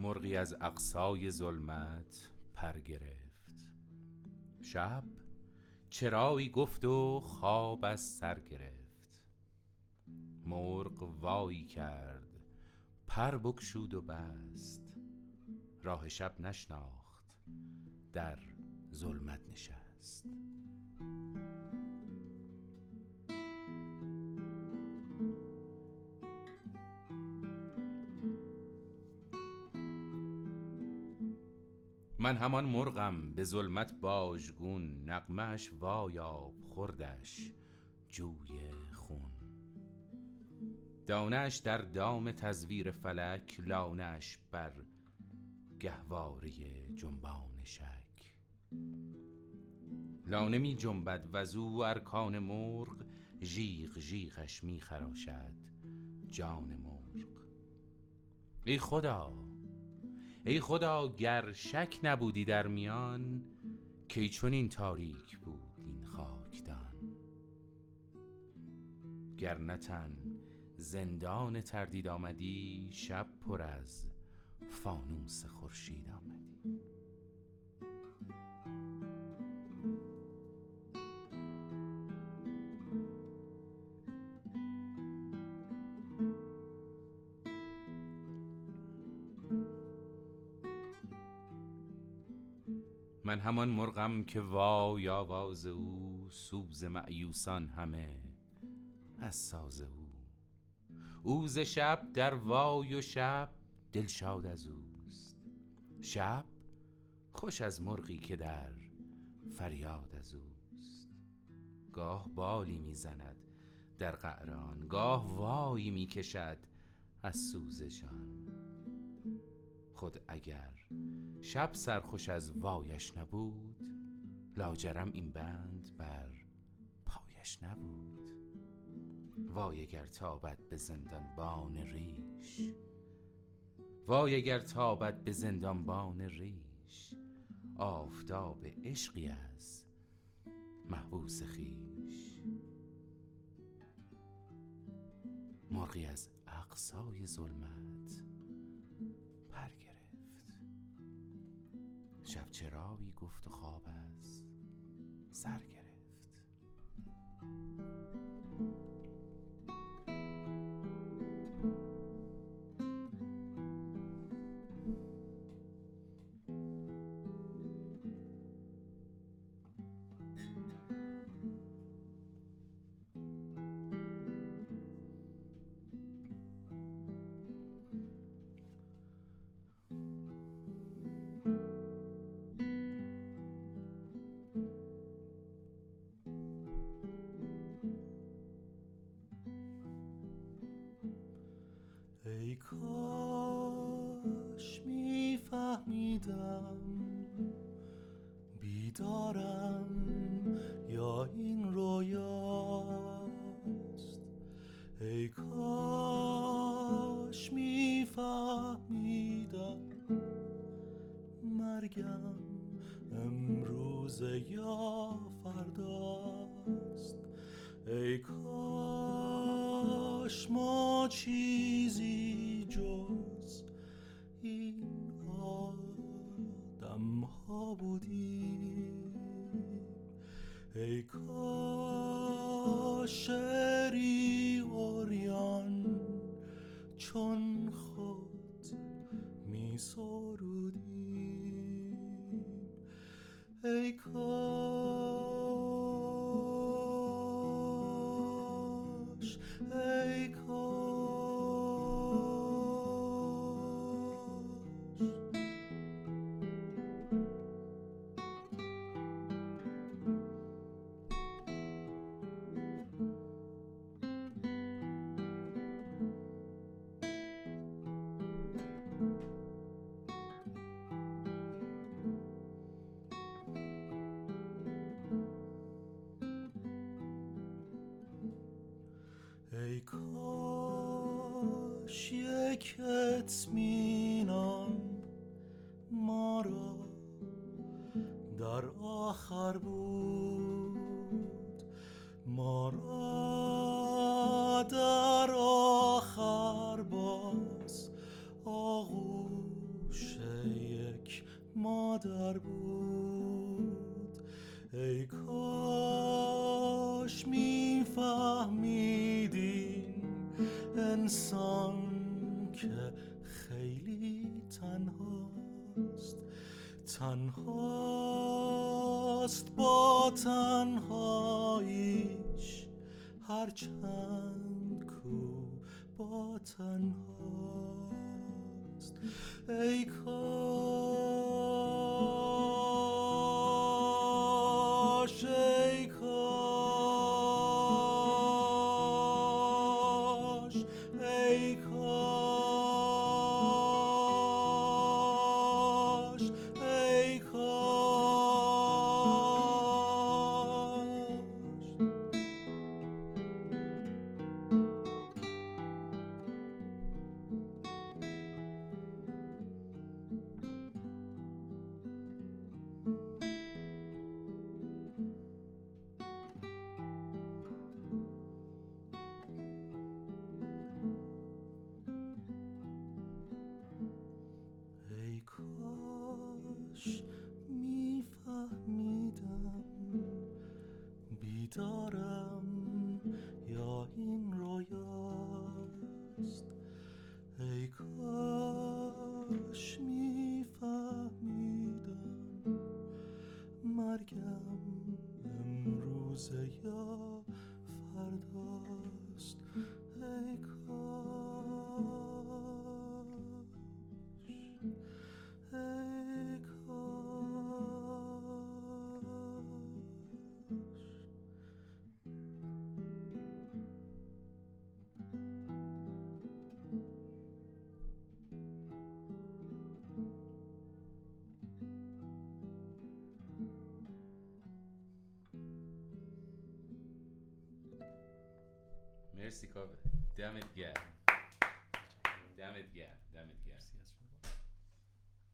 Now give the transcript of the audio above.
مرغی از اقصای ظلمت پر گرفت. شب چرایی گفت و خواب از سر گرفت. مرغ وایی کرد پر بگشود و بست. راه شب نشناخت در ظلمت نشست. من همان مرغم به ظلمت باژگون نغمه وایاب خردش جوی خون. دانه اش در دام تزویر فلک لانه اش بر گهواره جنبان شک. لانه می جنبد وزو ارکان مرغ ژیغ ژیغش می خراشد جان مرغ. ای خدا! ای خدا گر شک نبودی در میان کی چنین تاریک بود این خاکدان؟ گر نه تن زندان تردید آمدی شب پر از فانوس خورشید آمدی من همان مرغم که وای آواز او سوز مأیوسان همه از ساز او. او ز شب در وای و شب دلشاد از اوست. شب خوش از مرغی که در فریاد از اوست. گاه بالی می زند در قعران گاه وایی می کشد از سوز جان خود اگر شب سرخوش از وایش نبود لاجرم این بند بر پایش نبود. وای اگر تابد به زندانبان ریش وای اگر تابد به زندانبان ریش آفتاب عشقی از محبوس خویش. مرغی از اقصای ظلمت شب چرایی گفت و خواب از سر کاش میفهمیدم بیدارم یا این رویاست. ای کاش میفهمیدم مرگم امروز یا فرداست. ای کاش ما چیزی ای کاش شعری اوریان چون خود می سرودیم. ای کاش یک اطمینان ما را در آخر بود. ما را در آخر باز. آغوش مادر بود. ای کاش میفهمیدین انسان تنهاست با تنهاییش هرچند کو با تنهاست. ای کاش امروزه یا مرسی کاوه. دمت گرم. دمت گرم. دمت گرم.